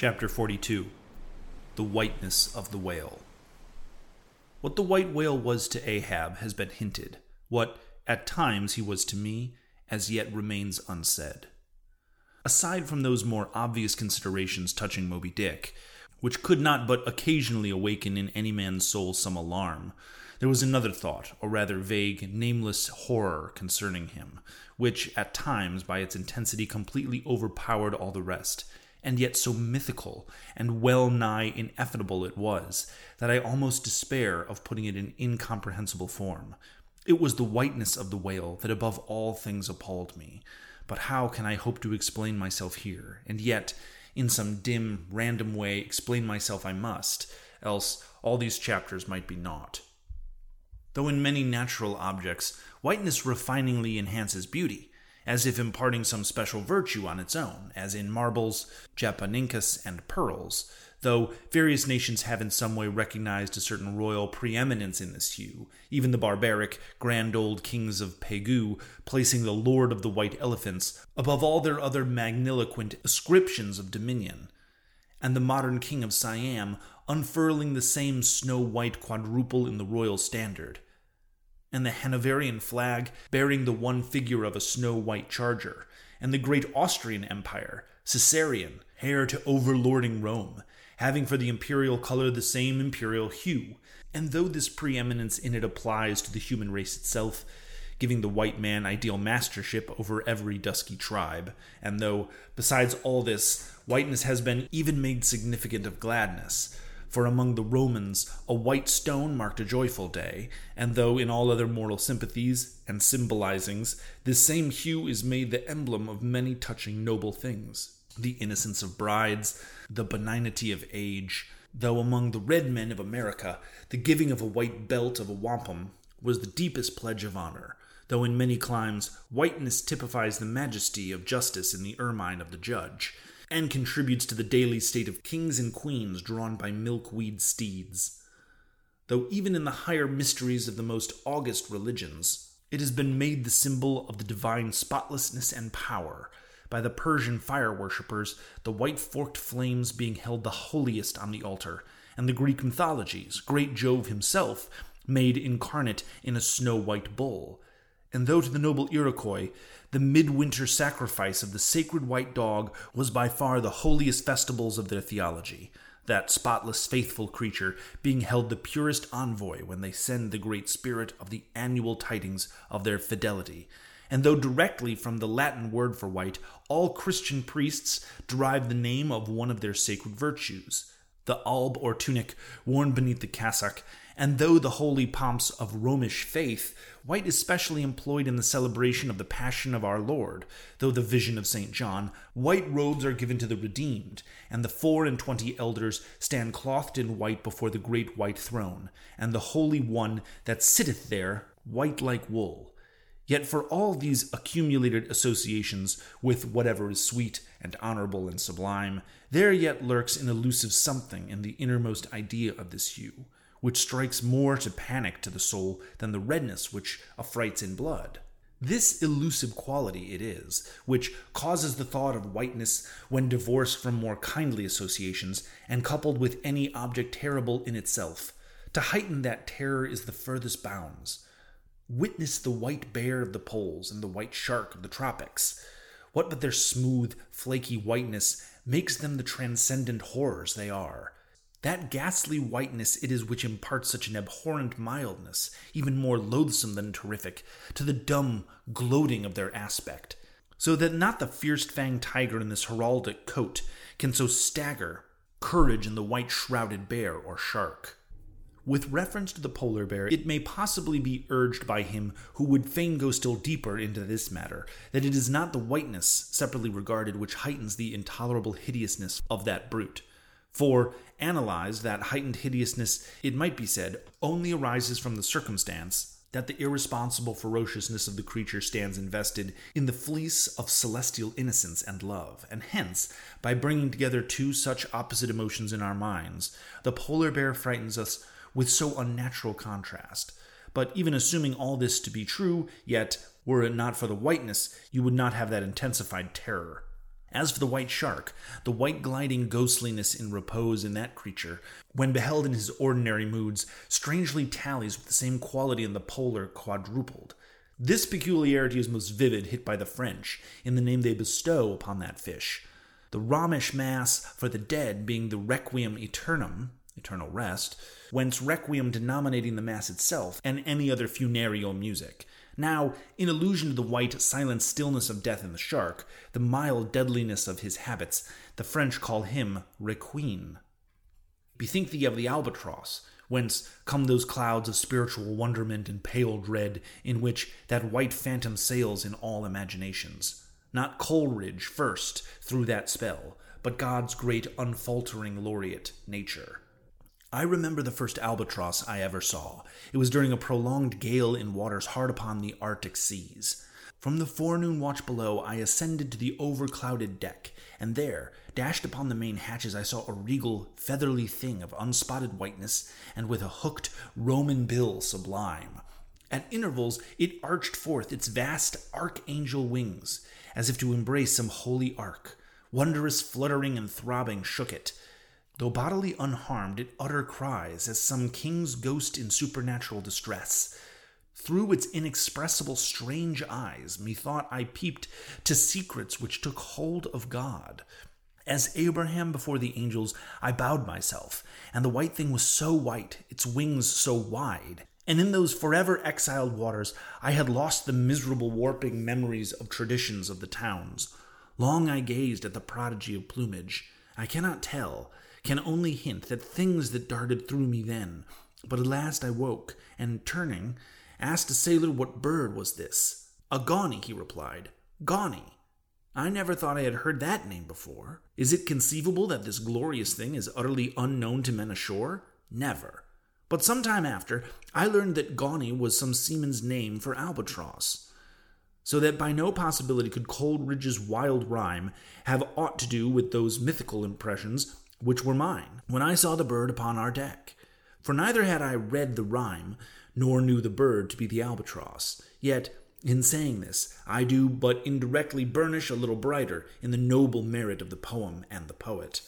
Chapter 42 The Whiteness of the Whale. What the white whale was to Ahab has been hinted. What, at times, he was to me, as yet remains unsaid. Aside from those more obvious considerations touching Moby Dick, which could not but occasionally awaken in any man's soul some alarm, there was another thought, or rather vague, nameless horror concerning him, which, at times, by its intensity completely overpowered all the rest, and yet so mythical and well nigh ineffable it was, that I almost despair of putting it in incomprehensible form. It was the whiteness of the whale that above all things appalled me. But how can I hope to explain myself here, and yet, in some dim, random way, explain myself I must, else all these chapters might be naught. Though in many natural objects, whiteness refiningly enhances beauty, as if imparting some special virtue on its own, as in marbles, japonicas, and pearls, though various nations have in some way recognized a certain royal preeminence in this hue, even the barbaric, grand old kings of Pegu placing the Lord of the White Elephants above all their other magniloquent ascriptions of dominion, and the modern king of Siam unfurling the same snow white quadruped in the royal standard and the Hanoverian flag bearing the one figure of a snow white charger, and the great Austrian Empire, Caesarian, heir to overlording Rome, having for the imperial color the same imperial hue, and though this preeminence in it applies to the human race itself, giving the white man ideal mastership over every dusky tribe, and though, besides all this, whiteness has been even made significant of gladness, for among the Romans a white stone marked a joyful day, and though in all other mortal sympathies and symbolizings this same hue is made the emblem of many touching noble things. The innocence of brides, the benignity of age, though among the red men of America the giving of a white belt of a wampum was the deepest pledge of honor, though in many climes whiteness typifies the majesty of justice in the ermine of the judge, and contributes to the daily state of kings and queens drawn by milkweed steeds. Though even in the higher mysteries of the most august religions, it has been made the symbol of the divine spotlessness and power, by the Persian fire worshippers, the white forked flames being held the holiest on the altar, and the Greek mythologies, great Jove himself, made incarnate in a snow white bull. And though to the noble Iroquois the midwinter sacrifice of the sacred white dog was by far the holiest festivals of their theology, that spotless, faithful creature being held the purest envoy when they send the great spirit of the annual tidings of their fidelity. And though directly from the Latin word for white, all Christian priests derive the name of one of their sacred virtues, the alb or tunic worn beneath the cassock, and though the holy pomps of Romish faith white is specially employed in the celebration of the Passion of our Lord, though the vision of St. John, white robes are given to the redeemed, and the four and twenty elders stand clothed in white before the great white throne, and the Holy One that sitteth there, white like wool. Yet for all these accumulated associations with whatever is sweet and honorable and sublime, there yet lurks an elusive something in the innermost idea of this hue which strikes more to panic to the soul than the redness which affrights in blood. This elusive quality it is, which causes the thought of whiteness when divorced from more kindly associations and coupled with any object terrible in itself. To heighten that terror is the furthest bounds. Witness the white bear of the poles and the white shark of the tropics. What but their smooth, flaky whiteness makes them the transcendent horrors they are? That ghastly whiteness it is which imparts such an abhorrent mildness, even more loathsome than terrific, to the dumb gloating of their aspect, so that not the fierce fanged tiger in this heraldic coat can so stagger courage in the white shrouded bear or shark. With reference to the polar bear, it may possibly be urged by him who would fain go still deeper into this matter that it is not the whiteness, separately regarded, which heightens the intolerable hideousness of that brute. For, analyzed, that heightened hideousness, it might be said, only arises from the circumstance that the irresponsible ferociousness of the creature stands invested in the fleece of celestial innocence and love, and hence, by bringing together two such opposite emotions in our minds, the polar bear frightens us with so unnatural contrast. But even assuming all this to be true, yet, were it not for the whiteness, you would not have that intensified terror. As for the white shark, the white gliding ghostliness in repose in that creature, when beheld in his ordinary moods, strangely tallies with the same quality in the polar quadruped. This peculiarity is most vivid hit by the French in the name they bestow upon that fish. The Romish Mass for the dead being the Requiem Aeternam, eternal rest, whence Requiem denominating the Mass itself and any other funereal music. Now, in allusion to the white, silent stillness of death in the shark, the mild deadliness of his habits, the French call him Requin. Bethink thee of the albatross, whence come those clouds of spiritual wonderment and pale dread in which that white phantom sails in all imaginations. Not Coleridge first threw that spell, but God's great unfaltering laureate, Nature. I remember the first albatross I ever saw. It was during a prolonged gale in waters hard upon the Arctic seas. From the forenoon watch below, I ascended to the overclouded deck, and there, dashed upon the main hatches, I saw a regal, feathery thing of unspotted whiteness, and with a hooked Roman bill sublime. At intervals, it arched forth its vast archangel wings, as if to embrace some holy ark. Wondrous fluttering and throbbing shook it, Though bodily unharmed, it utter cries as some king's ghost in supernatural distress. Through its inexpressible strange eyes, methought I peeped to secrets which took hold of God. As Abraham before the angels, I bowed myself, and the white thing was so white, its wings so wide. And in those forever exiled waters, I had lost the miserable warping memories of traditions of the towns. Long I gazed at the prodigy of plumage. I cannot tell can only hint that things that darted through me then. But at last I woke, and turning, asked a sailor what bird was this. A Goney, he replied. Goney. I never thought I had heard that name before. Is it conceivable that this glorious thing is utterly unknown to men ashore? Never. But some time after, I learned that Goney was some seaman's name for albatross. So that by no possibility could Coleridge's wild rhyme have aught to do with those mythical impressions which were mine, when I saw the bird upon our deck. For neither had I read the rhyme, nor knew the bird to be the albatross. Yet, in saying this, I do but indirectly burnish a little brighter in the noble merit of the poem and the poet.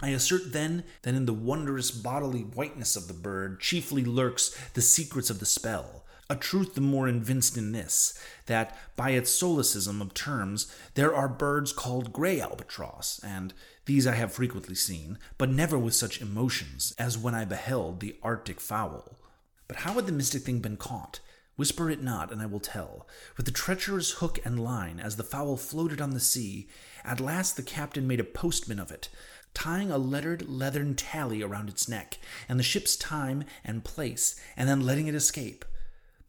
I assert then that in the wondrous bodily whiteness of the bird chiefly lurks the secrets of the spell, a truth the more evinced in this, that by its solecism of terms there are birds called grey albatross, and these I have frequently seen, but never with such emotions as when I beheld the arctic fowl. But how had the mystic thing been caught? Whisper it not, and I will tell. With the treacherous hook and line, as the fowl floated on the sea, at last the captain made a postman of it, tying a lettered leathern tally around its neck, and the ship's time and place, and then letting it escape.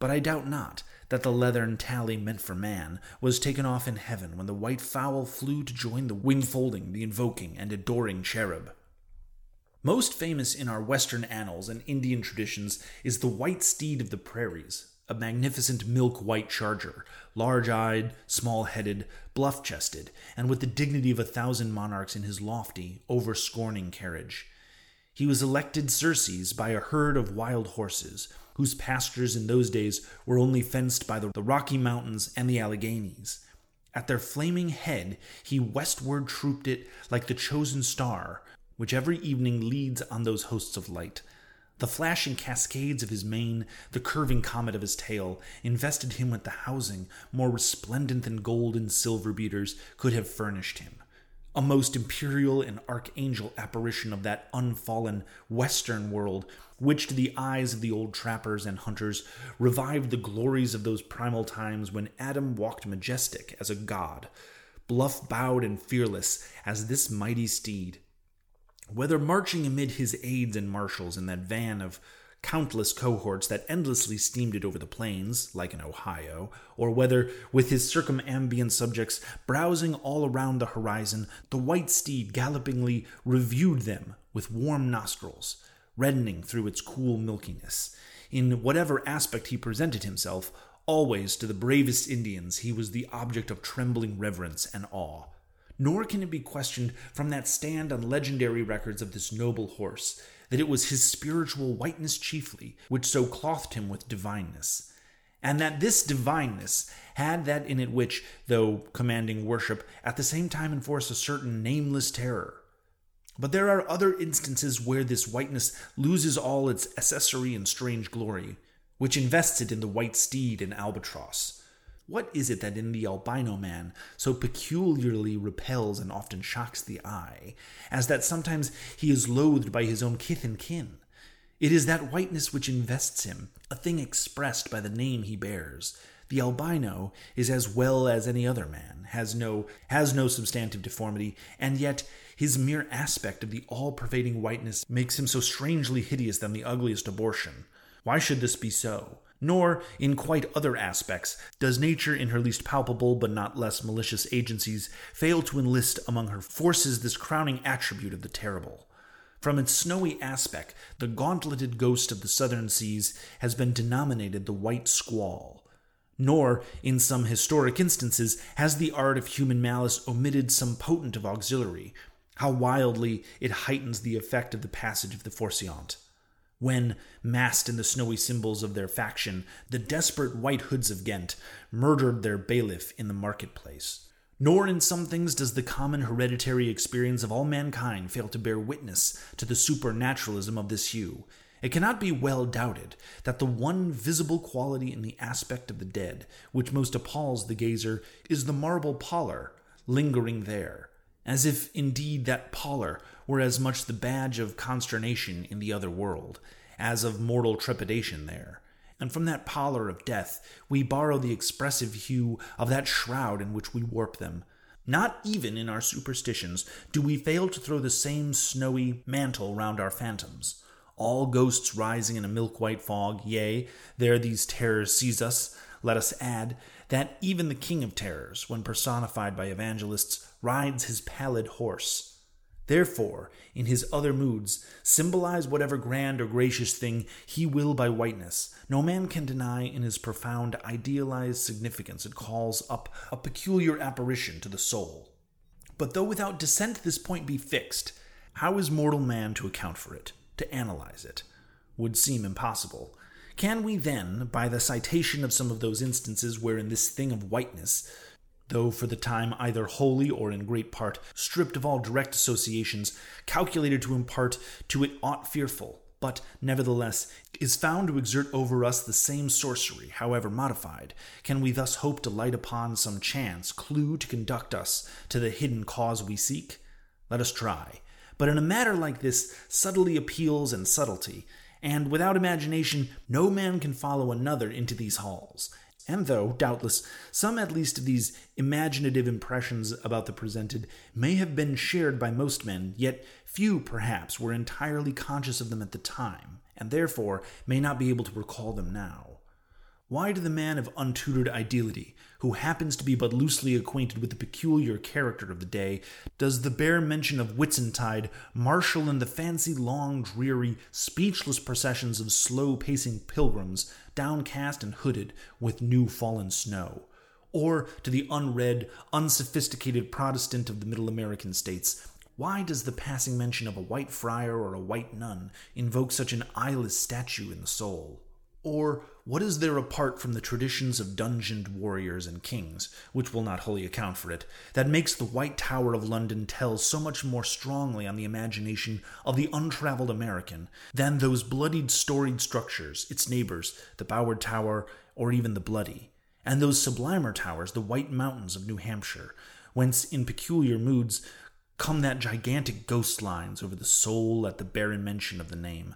But I doubt not that the leathern tally meant for man was taken off in heaven when the white fowl flew to join the wing folding, the invoking, and adoring cherub. Most famous in our Western annals and Indian traditions is the white steed of the prairies, a magnificent milk white charger, large eyed, small headed, bluff chested, and with the dignity of a thousand monarchs in his lofty, over scorning carriage. He was elected Xerxes by a herd of wild horses, whose pastures in those days were only fenced by the, Rocky Mountains and the Alleghanies. At their flaming head, he westward trooped it like the chosen star, which every evening leads on those hosts of light. The flashing cascades of his mane, the curving comet of his tail, invested him with the housing more resplendent than gold and silver beaters could have furnished him a most imperial and archangel apparition of that unfallen western world, which to the eyes of the old trappers and hunters revived the glories of those primal times when Adam walked majestic as a god, bluff bowed and fearless as this mighty steed. Whether marching amid his aides and marshals in that van of countless cohorts that endlessly steamed it over the plains, like in Ohio, or whether, with his circumambient subjects browsing all around the horizon, the white steed gallopingly reviewed them with warm nostrils, reddening through its cool milkiness. In whatever aspect he presented himself, always to the bravest Indians he was the object of trembling reverence and awe. Nor can it be questioned from that stand on legendary records of this noble horse that it was his spiritual whiteness chiefly which so clothed him with divineness. and that this divineness had that in it which, though commanding worship, at the same time enforced a certain nameless terror. But there are other instances where this whiteness loses all its accessory and strange glory, which invests it in the white steed and albatross. What is it that in the albino man so peculiarly repels and often shocks the eye, as that sometimes he is loathed by his own kith and kin? It is that whiteness which invests him, a thing expressed by the name he bears. The albino is as well as any other man, has no has no substantive deformity, and yet his mere aspect of the all-pervading whiteness makes him so strangely hideous than the ugliest abortion. Why should this be so? Nor, in quite other aspects, does nature, in her least palpable but not less malicious agencies, fail to enlist among her forces this crowning attribute of the terrible. From its snowy aspect, the gauntleted ghost of the southern seas has been denominated the white squall. Nor, in some historic instances, has the art of human malice omitted some potent of auxiliary. How wildly it heightens the effect of the passage of the Froissart when, massed in the snowy symbols of their faction, the desperate White Hoods of Ghent murdered their bailiff in the marketplace. Nor in some things does the common hereditary experience of all mankind fail to bear witness to the supernaturalism of this hue. It cannot be well doubted that the one visible quality in the aspect of the dead which most appalls the gazer is the marble pallor lingering there, as if indeed that pallor were as much the badge of consternation in the other world as of mortal trepidation there. And from that pallor of death, we borrow the expressive hue of that shroud in which we warp them. Not even in our superstitions do we fail to throw the same snowy mantle round our phantoms. All ghosts rising in a milk white fog, yea, there these terrors seize us. Let us add that even the King of Terrors, when personified by evangelists, rides his pallid horse Therefore, in his other moods, symbolize whatever grand or gracious thing he will by whiteness. No man can deny in his profound idealized significance it calls up a peculiar apparition to the soul. But though without dissent this point be fixed, how is mortal man to account for it, to analyze it? Would seem impossible. Can we then, by the citation of some of those instances wherein this thing of whiteness though for the time either wholly or in great part stripped of all direct associations calculated to impart to it aught fearful, but nevertheless is found to exert over us the same sorcery, however modified, can we thus hope to light upon some chance clue to conduct us to the hidden cause we seek? Let us try. But in a matter like this, subtlety appeals and subtlety, and without imagination, no man can follow another into these halls. And though, doubtless, some at least of these imaginative impressions about the presented may have been shared by most men, yet few, perhaps, were entirely conscious of them at the time, and therefore may not be able to recall them now. Why do the man of untutored ideality, who happens to be but loosely acquainted with the peculiar character of the day, does the bare mention of Whitsuntide marshal in the fancy long, dreary, speechless processions of slow pacing pilgrims, downcast and hooded with new fallen snow? Or to the unread, unsophisticated Protestant of the Middle American states, why does the passing mention of a white friar or a white nun invoke such an eyeless statue in the soul? Or what is there apart from the traditions of dungeoned warriors and kings, which will not wholly account for it, that makes the White Tower of London tell so much more strongly on the imagination of the untraveled American than those bloodied storied structures, its neighbors, the Byward Tower, or even the Bloody, and those sublimer towers, the White Mountains of New Hampshire, whence in peculiar moods come that gigantic ghost lines over the soul at the barren mention of the name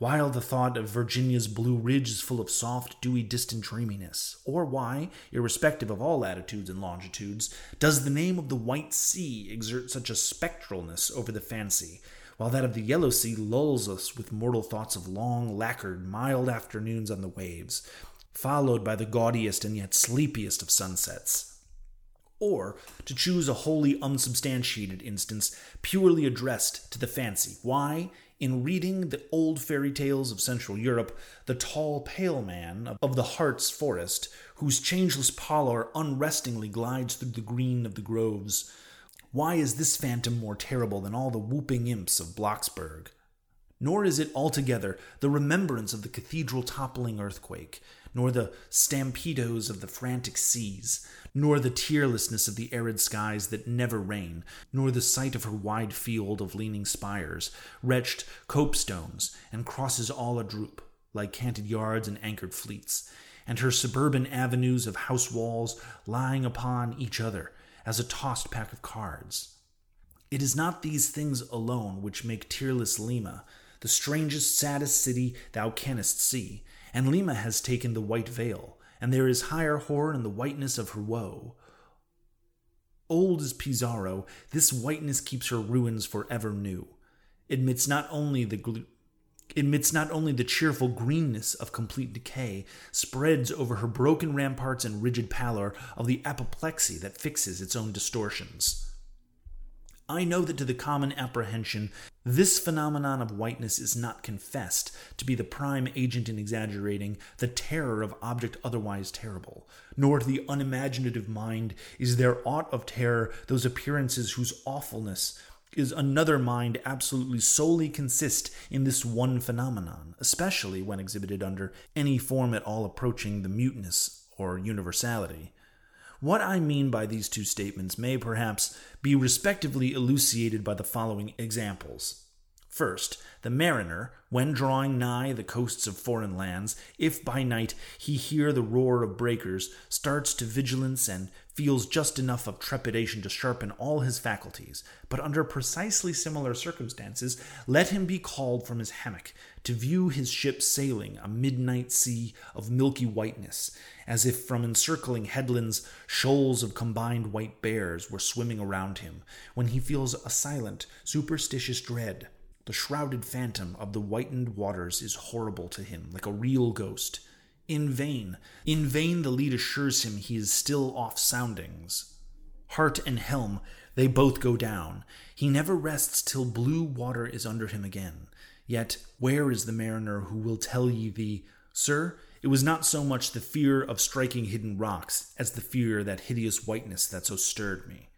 while the thought of Virginia's Blue Ridge is full of soft, dewy, distant dreaminess? Or why, irrespective of all latitudes and longitudes, does the name of the White Sea exert such a spectralness over the fancy, while that of the Yellow Sea lulls us with mortal thoughts of long, lacquered, mild afternoons on the waves, followed by the gaudiest and yet sleepiest of sunsets? Or, to choose a wholly unsubstantiated instance, purely addressed to the fancy, why, in reading the old fairy tales of Central Europe, the tall, pale man of the Hartz forest, whose changeless pallor unrestingly glides through the green of the groves, why is this phantom more terrible than all the whooping imps of Blocksberg? Nor is it altogether the remembrance of the cathedral toppling earthquake, nor the stampedos of the frantic seas, nor the tearlessness of the arid skies that never rain, nor the sight of her wide field of leaning spires, wretched copestones, and crosses all adroop, like canted yards and anchored fleets, and her suburban avenues of house walls lying upon each other as a tossed pack of cards. It is not these things alone which make tearless Lima the strangest, saddest city thou canst see, and Lima has taken the white veil, and there is higher horror in the whiteness of her woe. Old as Pizarro, this whiteness keeps her ruins forever new. Admits not only the admits not only the cheerful greenness of complete decay, spreads over her broken ramparts and rigid pallor of the apoplexy that fixes its own distortions. I know that to the common apprehension, this phenomenon of whiteness is not confessed to be the prime agent in exaggerating the terror of object otherwise terrible, nor to the unimaginative mind is there aught of terror those appearances whose awfulness is another mind absolutely solely consist in this one phenomenon, especially when exhibited under any form at all approaching the muteness or universality. What I mean by these two statements may perhaps be respectively elucidated by the following examples. First, the mariner, when drawing nigh the coasts of foreign lands, if by night he hear the roar of breakers, starts to vigilance and feels just enough of trepidation to sharpen all his faculties, but under precisely similar circumstances, let him be called from his hammock to view his ship sailing a midnight sea of milky whiteness, as if from encircling headlands shoals of combined white bears were swimming around him, when he feels a silent, superstitious dread. The shrouded phantom of the whitened waters is horrible to him, like a real ghost in vain. In vain the lead assures him he is still off soundings. Heart and helm, they both go down. He never rests till blue water is under him again. Yet where is the mariner who will tell ye the, Sir, it was not so much the fear of striking hidden rocks as the fear of that hideous whiteness that so stirred me.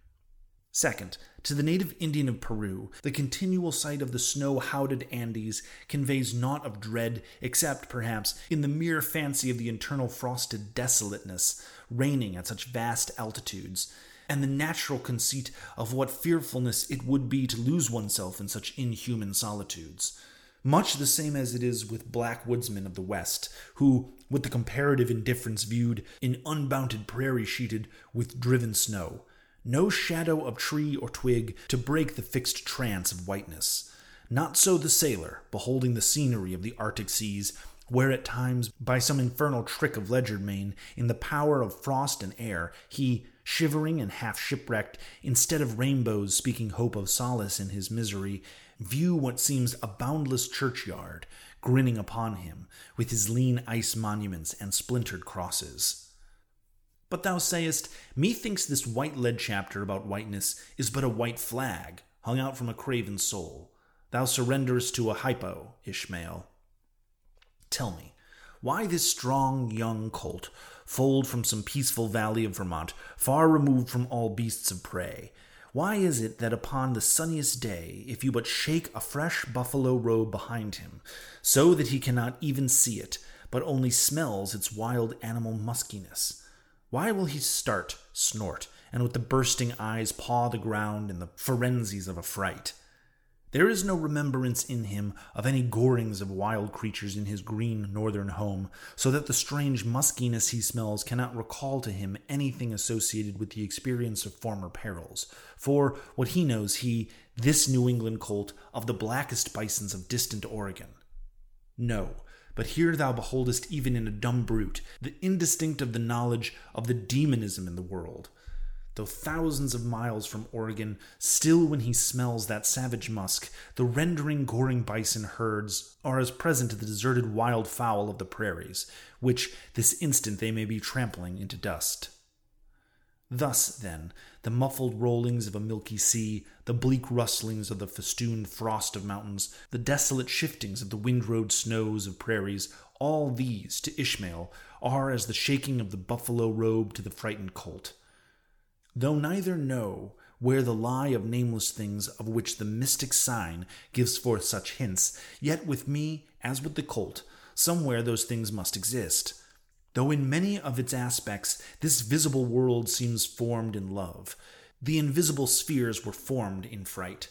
Second, to the native Indian of Peru, the continual sight of the snow hounded Andes conveys naught of dread, except, perhaps, in the mere fancy of the internal frosted desolateness reigning at such vast altitudes, and the natural conceit of what fearfulness it would be to lose oneself in such inhuman solitudes. Much the same as it is with black woodsmen of the West, who, with the comparative indifference viewed in unbounded prairie sheeted with driven snow, no shadow of tree or twig to break the fixed trance of whiteness. Not so the sailor, beholding the scenery of the Arctic seas, where at times, by some infernal trick of legerdemain, in the power of frost and air, he, shivering and half shipwrecked, instead of rainbows speaking hope of solace in his misery, view what seems a boundless churchyard, grinning upon him, with his lean ice monuments and splintered crosses. But thou sayest, Methinks this white lead chapter about whiteness is but a white flag, hung out from a craven soul. Thou surrenderest to a hypo, Ishmael. Tell me, why this strong young colt, foaled from some peaceful valley of Vermont, far removed from all beasts of prey, why is it that upon the sunniest day, if you but shake a fresh buffalo robe behind him, so that he cannot even see it, but only smells its wild animal muskiness, why will he start, snort, and with the bursting eyes paw the ground in the frenzies of affright? There is no remembrance in him of any gorings of wild creatures in his green northern home, so that the strange muskiness he smells cannot recall to him anything associated with the experience of former perils. For what he knows, he, this New England colt, of the blackest bisons of distant Oregon. No, but here thou beholdest even in a dumb brute the indistinct of the knowledge of the demonism in the world. Though thousands of miles from Oregon, still when he smells that savage musk, the rendering, goring bison herds are as present to the deserted wild fowl of the prairies, which this instant they may be trampling into dust. Thus, then, the muffled rollings of a milky sea, the bleak rustlings of the festooned frost of mountains, the desolate shiftings of the windrowed snows of prairies, all these, to Ishmael, are as the shaking of the buffalo robe to the frightened colt. Though neither know where the lie of nameless things of which the mystic sign gives forth such hints, yet with me, as with the colt, somewhere those things must exist. Though in many of its aspects this visible world seems formed in love, the invisible spheres were formed in fright.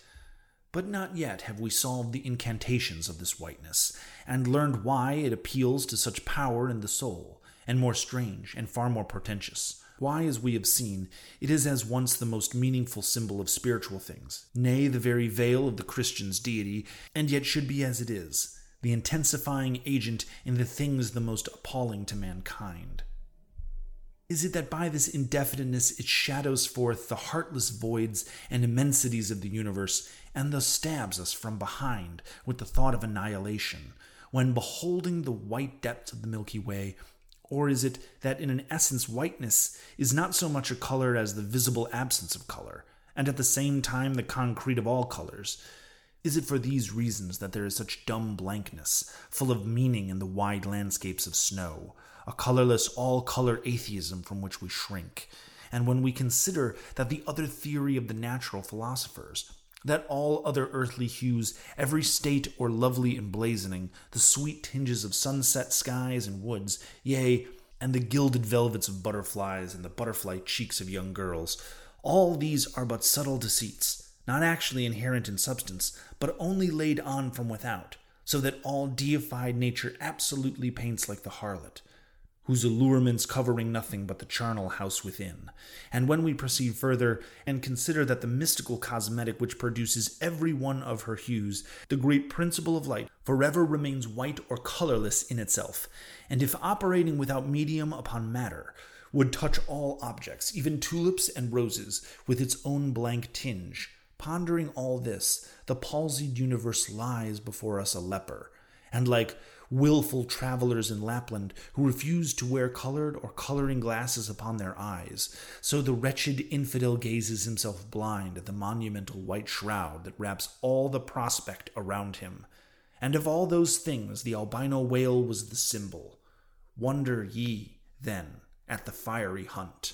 But not yet have we solved the incantations of this whiteness, and learned why it appeals to such power in the soul, and more strange and far more portentous. Why, as we have seen, it is as once the most meaningful symbol of spiritual things, nay, the very veil of the Christian's deity, and yet should be as it is, the intensifying agent in the things the most appalling to mankind. Is it that by this indefiniteness it shadows forth the heartless voids and immensities of the universe, and thus stabs us from behind with the thought of annihilation, when beholding the white depths of the Milky Way? Or is it that in an essence whiteness is not so much a color as the visible absence of color, and at the same time the concrete of all colors? Is it for these reasons that there is such dumb blankness, full of meaning in the wide landscapes of snow, a colorless, all color atheism from which we shrink? And when we consider that the other theory of the natural philosophers, that all other earthly hues, every state or lovely emblazoning, the sweet tinges of sunset skies and woods, yea, and the gilded velvets of butterflies and the butterfly cheeks of young girls, all these are but subtle deceits not actually inherent in substance, but only laid on from without, so that all deified nature absolutely paints like the harlot, whose allurements covering nothing but the charnel house within. And when we proceed further, and consider that the mystical cosmetic which produces every one of her hues, the great principle of light, forever remains white or colorless in itself, and if operating without medium upon matter, would touch all objects, even tulips and roses, with its own blank tinge, Pondering all this, the palsied universe lies before us a leper, and like wilful travelers in Lapland who refuse to wear colored or coloring glasses upon their eyes, so the wretched infidel gazes himself blind at the monumental white shroud that wraps all the prospect around him. And of all those things, the albino whale was the symbol. Wonder ye, then, at the fiery hunt.